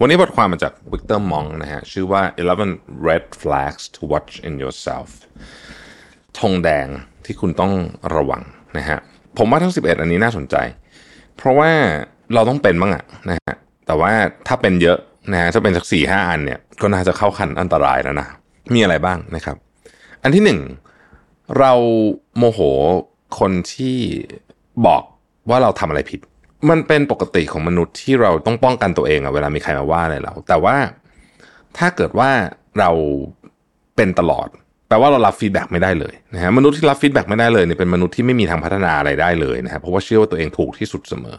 วันนี้บทความมาจาก Victor Mong นะฮะชื่อว่า 11 red flags to watch in yourself ธงแดงที่คุณต้องระวังนะฮะผมว่าทั้ง 11 อันนี้น่าสนใจ เพราะว่าเราต้องเป็นบ้างอะนะฮะแต่ว่าถ้าเป็นเยอะนะฮะถ้าเป็นสักสี่ห้าอันเนี่ยก็น่าจะเข้าขั้นอันตรายแล้วนะ มีอะไรบ้างนะครับ อันที่หนึ่งเราโมโหคนที่บอกว่าเราทำอะไรผิด มันเป็นปกติของมนุษย์ที่เราต้องป้องกันตัวเองอะเวลามีใครมาว่าอะไรเรา แต่ว่าถ้าเกิดว่าเราเป็นตลอด แปลว่าเรารับ feedback ไม่ได้เลยนะฮะมนุษย์ที่รับ feedback ไม่ได้เลยเนี่ยเป็นมนุษย์ที่ไม่มีทางพัฒนาอะไรได้เลยนะครับเพราะว่าเชื่อว่าตัวเองถูกที่สุดเสมอ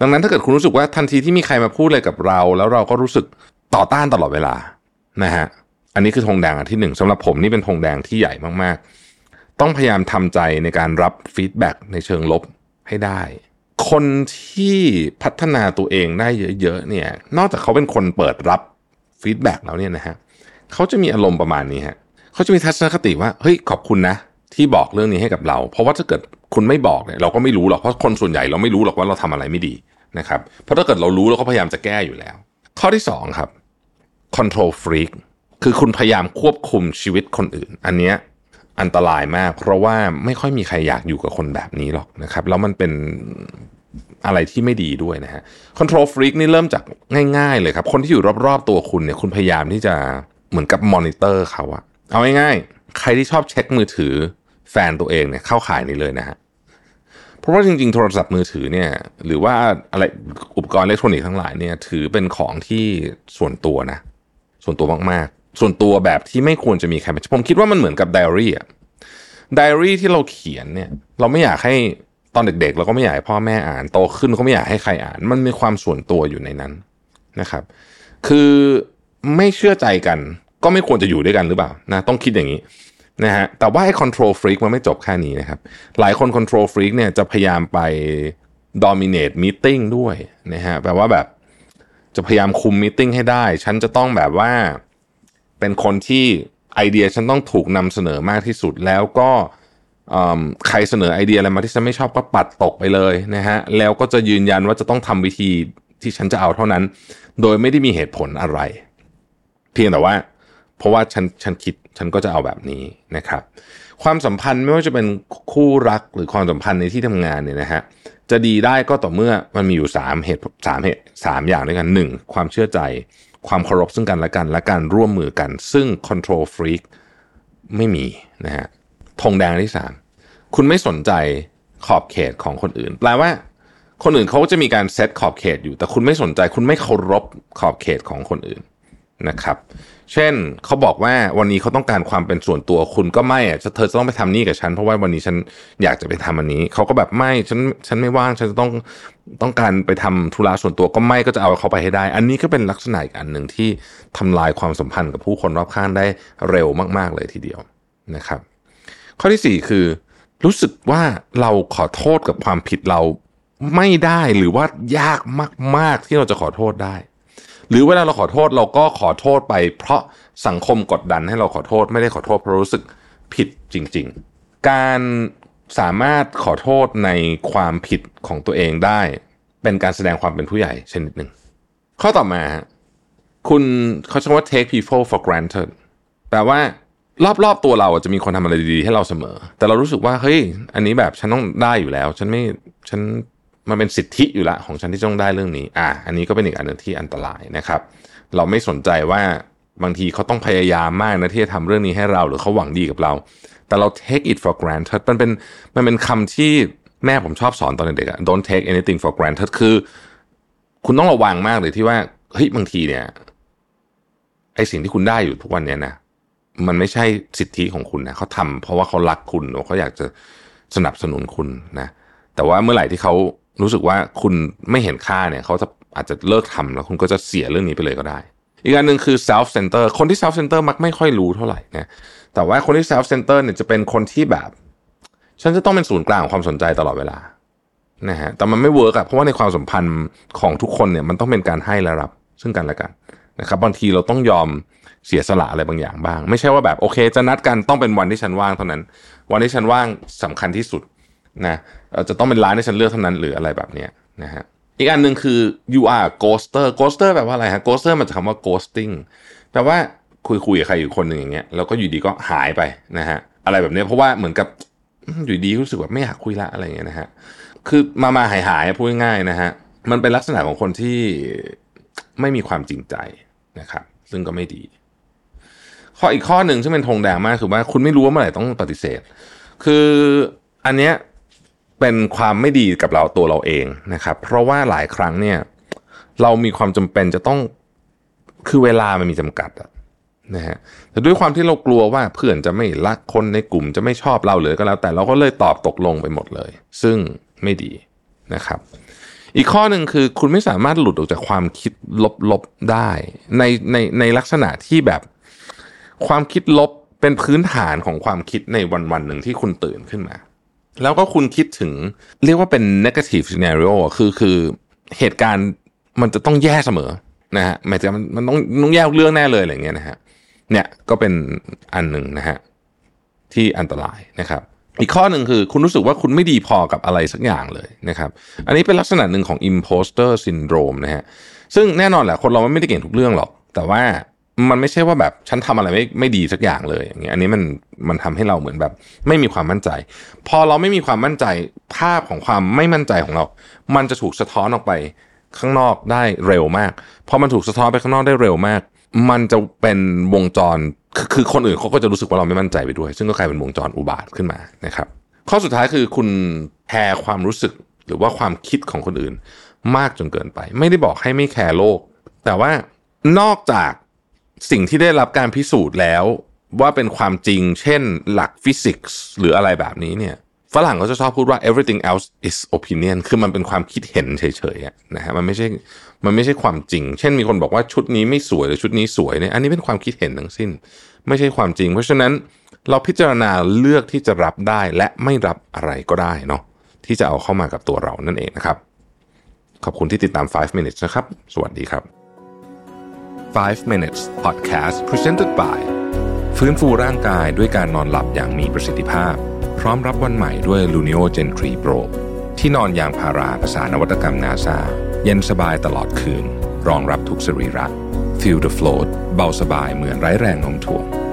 ดังนั้นถ้าเกิดคุณรู้สึกว่าทันทีที่มีใครมาพูดอะไรกับเรา แล้วเราก็รู้สึกต่อต้านตลอดเวลานะฮะอันนี้คือธงแดงอันที่หนึ่งสำหรับผมนี่เป็นธงแดงที่ใหญ่มากๆ ต้องพยายามทำใจในการรับ feedback ในเชิงลบให้ได้ คนที่พัฒนาตัวเองได้เยอะๆเนี่ยนอกจากเขาเป็นคนเปิดรับ feedback แล้วเนี่ยนะฮะเขาจะมีอารมณ์ประมาณนี้ฮะเขาจะมีทัศนคติว่าเฮ้ยขอบคุณนะ ที่บอกเรื่องนี้ให้กับเรา เพราะว่าถ้าเกิดคุณไม่บอกเนี่ยเราก็ไม่รู้หรอกเพราะคนส่วนใหญ่เราไม่รู้หรอกว่าเราทำอะไรไม่ดีนะครับเพราะถ้าเกิดเรารู้เราก็พยายามจะแก้อยู่แล้ว ข้อที่สองครับ control freak คือคุณพยายามควบคุมชีวิตคนอื่น อันเนี้ย อันตรายมาก เพราะว่าไม่ค่อยมีใครอยากอยู่กับคนแบบนี้หรอกนะครับ แล้วมันเป็นอะไรที่ไม่ดีด้วยนะฮะ control freak นี่เริ่มจากง่ายๆเลยครับ คนที่อยู่รอบๆตัวคุณเนี่ยคุณพยายามที่จะเหมือนกับมอนิเตอร์เขาอะเอาง่ายๆ ใครที่ชอบเช็คมือถือแฟนตัวเองเนี่ยเข้าขายนี้เลยนะฮะเพราะว่าจริงๆ โทรศัพท์มือถือเนี่ยหรือว่าอะไรอุปกรณ์อิเล็กทรอนิกส์ทั้งหลายเนี่ยถือเป็นของที่ส่วนตัวนะ ส่วนตัวมากๆ ส่วนตัวแบบที่ไม่ควรจะมีใครมาผมคิดว่ามันเหมือนกับไดอารี่อะไดอารี่ที่เราเขียนเนี่ย เราไม่อยากให้ตอนเด็กๆ เราก็ไม่อยากให้พ่อแม่อ่านโตขึ้นก็ไม่อยากให้ใครอ่าน มันมีความส่วนตัวอยู่ในนั้นนะครับ คือไม่เชื่อใจกันก็ไม่ควรจะอยู่ด้วยกันหรือเปล่านะต้องคิดอย่างนี้นะฮะแต่ว่าไอ้ control freak มันไม่จบแค่นี้นะครับ หลายคน control freak เนี่ยจะพยายามไป dominate meeting ด้วยนะฮะแปลว่าแบบจะพยายามคุมมีติ้งให้ได้ ฉันจะต้องแบบว่า เป็นคนที่ไอเดียฉันต้องถูกนำเสนอมากที่สุดแล้วก็ใครเสนอไอเดียอะไรมาที่ฉันไม่ชอบก็ปัดตกไปเลยนะฮะแล้วก็จะยืนยันว่าจะต้องทำวิธีที่ฉันจะเอาเท่านั้น โดยไม่ได้มีเหตุผลอะไร เพียงแต่ว่า เพราะว่าฉันฉันคิดฉันก็จะเอาแบบนี้นะครับ ความสัมพันธ์ไม่ว่าจะเป็นคู่รักหรือความสัมพันธ์ในที่ทำงานเนี่ยนะฮะจะดีได้ก็ต่อเมื่อมันมีอยู่3เหตุสามเหตุสามอย่างด้วยกันหนึ่งความเชื่อใจ ความเคารพซึ่งกันและกันและการร่วมมือกัน ซึ่ง control freak ไม่มีนะฮะธงแดงที่สามคุณไม่สนใจขอบเขตของคนอื่น แปลว่า คนอื่นเขาจะมีการเซตขอบเขตอยู่ แต่คุณไม่สนใจ คุณไม่เคารพขอบเขตของคนอื่น นะครับ เช่นเขาบอกว่าวันนี้เขาต้องการความเป็นส่วนตัวคุณก็ไม่อะเธอจะต้องไปทำนี่กับฉัน เพราะว่าวันนี้ฉันอยากจะไปทำอันนี้เขาก็แบบไม่ฉันฉันไม่ว่างฉันจะต้องต้องการไปทำธุระส่วนตัวก็ไม่ก็จะเอาเขาไปให้ได้ อันนี้ก็เป็นลักษณะอีกอันหนึ่งที่ทำลายความสัมพันธ์กับผู้คนรอบข้างได้เร็วมาก ๆเลยทีเดียวนะครับ ข้อที่สี่คือ รู้สึกว่าเราขอโทษกับความผิดเราไม่ได้หรือว่ายากมาก ๆ ที่เราจะขอโทษได้ หรือเวลาเราขอโทษเราก็ขอโทษไป เพราะสังคมกดดันให้เราขอโทษไม่ได้ขอโทษเพราะรู้สึกผิดจริง ๆ การสามารถขอโทษในความผิดของตัวเองได้ เป็นการแสดงความเป็นผู้ใหญ่ชนิดหนึ่ง ข้อต่อมา คุณเขาใช้ว่า take people for granted แปลว่ารอบๆตัวเราจะมีคนทำอะไรดีๆให้เราเสมอ แต่เรารู้สึกว่าเฮ้ย อันนี้แบบฉันต้องได้อยู่แล้ว ฉันไม่ฉัน มันเป็นสิทธิอยู่ละของฉันที่ต้องได้เรื่องนี้ อะอันนี้ก็เป็นอีกอันหนึ่งที่อันตรายนะครับ เราไม่สนใจว่าบางทีเขาต้องพยายามมากนะที่จะทำเรื่องนี้ให้เราหรือเขาหวังดีกับเรา แต่เรา take it for granted มันเป็นมันเป็นคำที่แม่ผมชอบสอนตอนเด็กอะ don't take anything for granted คือ คุณต้องระวังมากเลยที่ว่าเฮ้ยบางทีเนี่ยไอสิ่งที่คุณได้อยู่ทุกวันเนี้ยนะมันไม่ใช่สิทธิของคุณนะเขาทำเพราะว่าเขารักคุณหรือเขาอยากจะสนับสนุนคุณนะ แต่ว่าเมื่อไหร่ที่เขา รู้สึกว่าคุณไม่เห็นค่าเนี่ยเขาจะอาจจะเลิกทำแล้วคุณก็จะเสียเรื่องนี้ไปเลยก็ได้ อีกอันหนึ่งคือ self center คนที่ self center มักไม่ค่อยรู้เท่าไหร่นะแต่ว่าคนที่ self center เนี่ยจะเป็นคนที่แบบ ฉันจะต้องเป็นศูนย์กลางของความสนใจตลอดเวลานะฮะแต่มันไม่เวิร์กอะเพราะว่าในความสัมพันธ์ของทุกคนเนี่ยมันต้องเป็นการให้และรับ ซึ่งกันและกันนะครับบางทีเราต้องยอมเสียสละอะไรบางอย่างบ้าง ไม่ใช่ว่าแบบโอเค จะนัดกันต้องเป็นวันที่ฉันว่างเท่านั้น วันที่ฉันว่างสำคัญที่สุด นะจะต้องเป็นร้านที่ฉันเลือกเท่านั้นหรืออะไรแบบนี้นะฮะอีกอันหนึ่งคือ you are ghoster ghoster แปลว่าอะไรฮะ ghoster มาจากคำว่า ghosting แปลว่าคุยคุยกับใครอยู่คนหนึ่งอย่างเงี้ยแล้วก็อยู่ดีก็หายไปนะฮะอะไรแบบนี้เพราะว่าเหมือนกับอยู่ดีรู้สึกว่าไม่อยากคุยละอะไรเงี้ยนะฮะคือมามาหายหายพูดง่ายๆนะฮะมันเป็นลักษณะของคนที่ไม่มีความจริงใจนะครับ ซึ่งก็ไม่ดี ข้ออีกข้อหนึ่งซึ่งเป็นธงแดงมากคือว่าคุณไม่รู้ว่าเมื่อไหร่ต้องปฏิเสธ คืออันเนี้ย เป็นความไม่ดีกับเราตัวเราเองนะครับ เพราะว่าหลายครั้งเนี่ยเรามีความจำเป็นจะต้องคือเวลามันมีจำกัดนะฮะแต่ด้วยความที่เรากลัวว่าเพื่อนจะไม่รักคนในกลุ่มจะไม่ชอบเราเลยก็แล้ว แต่เราก็เลยตอบตกลงไปหมดเลย ซึ่งไม่ดีนะครับ อีกข้อหนึ่งคือคุณไม่สามารถหลุดออกจากความคิดลบๆได้ ในในในลักษณะที่แบบความคิดลบเป็นพื้นฐานของความคิดในวันวันหนึ่งที่คุณตื่นขึ้นมา แล้วก็คุณคิดถึงเรียกว่าเป็น negative scenario คือคือเหตุการณ์มันจะต้องแย่เสมอนะฮะหมายถึงมันต้องต้องแย่เรื่องแน่เลยอะไรเงี้ยนะฮะเนี่ยก็เป็นอันหนึ่งนะฮะที่อันตรายนะครับ อีกข้อหนึ่งคือคุณรู้สึกว่าคุณไม่ดีพอกับอะไรสักอย่างเลยนะครับ อันนี้เป็นลักษณะหนึ่งของ imposter syndrome นะฮะซึ่งแน่นอนแหละคนเราไม่ได้เก่งทุกเรื่องหรอก แต่ว่า มันไม่ใช่ว่าแบบฉันทำอะไรไม่ไม่ดีสักอย่างเลยอย่างเงี้ยอันนี้มันมันทำให้เราเหมือนแบบ ไม่มีความมั่นใจ พอเราไม่มีความมั่นใจภาพของความไม่มั่นใจของเรา มันจะถูกสะท้อนออกไปข้างนอกได้เร็วมากพอมันถูกสะท้อนไปข้างนอกได้เร็วมาก มันจะเป็นวงจรคือคือคนอื่นเขาก็จะรู้สึกว่าเราไม่มั่นใจไปด้วย ซึ่งก็กลายเป็นวงจรอุบาทขึ้นมานะครับ ข้อสุดท้ายคือคุณแคร์ความรู้สึกหรือว่าความคิดของคนอื่น มากจนเกินไป ไม่ได้บอกให้ไม่แคร์โลก แต่ว่านอกจาก สิ่งที่ได้รับการพิสูจน์แล้วว่าเป็นความจริง เช่นหลักฟิสิกส์หรืออะไรแบบนี้เนี่ยฝรั่งก็จะชอบพูดว่า everything else is opinion คือมันเป็นความคิดเห็นเฉยๆนะฮะมันไม่ใช่มันไม่ใช่ความจริง เช่นมีคนบอกว่าชุดนี้ไม่สวยหรือชุดนี้สวยเนี่ยอันนี้เป็นความคิดเห็นทั้งสิ้น ไม่ใช่ความจริง เพราะฉะนั้นเราพิจารณาเลือกที่จะรับได้และไม่รับอะไรก็ได้เนาะที่จะเอาเข้ามากับตัวเรานั่นเองนะครับ ขอบคุณที่ติดตาม 5 minutes นะครับ สวัสดีครับ 5 minutes podcast presented by ฟื้นฟูร่างกายด้วยการนอนหลับอย่างมีประสิทธิภาพ พร้อมรับวันใหม่ด้วย Luno Gen 3 Pro ที่นอนยางพาราภาษานวัตกรรมนาซาเย็นสบายตลอดคืน รองรับทุกสรีระ Feel the float เบาสบายเหมือนไร้แรงโน้มถ่วง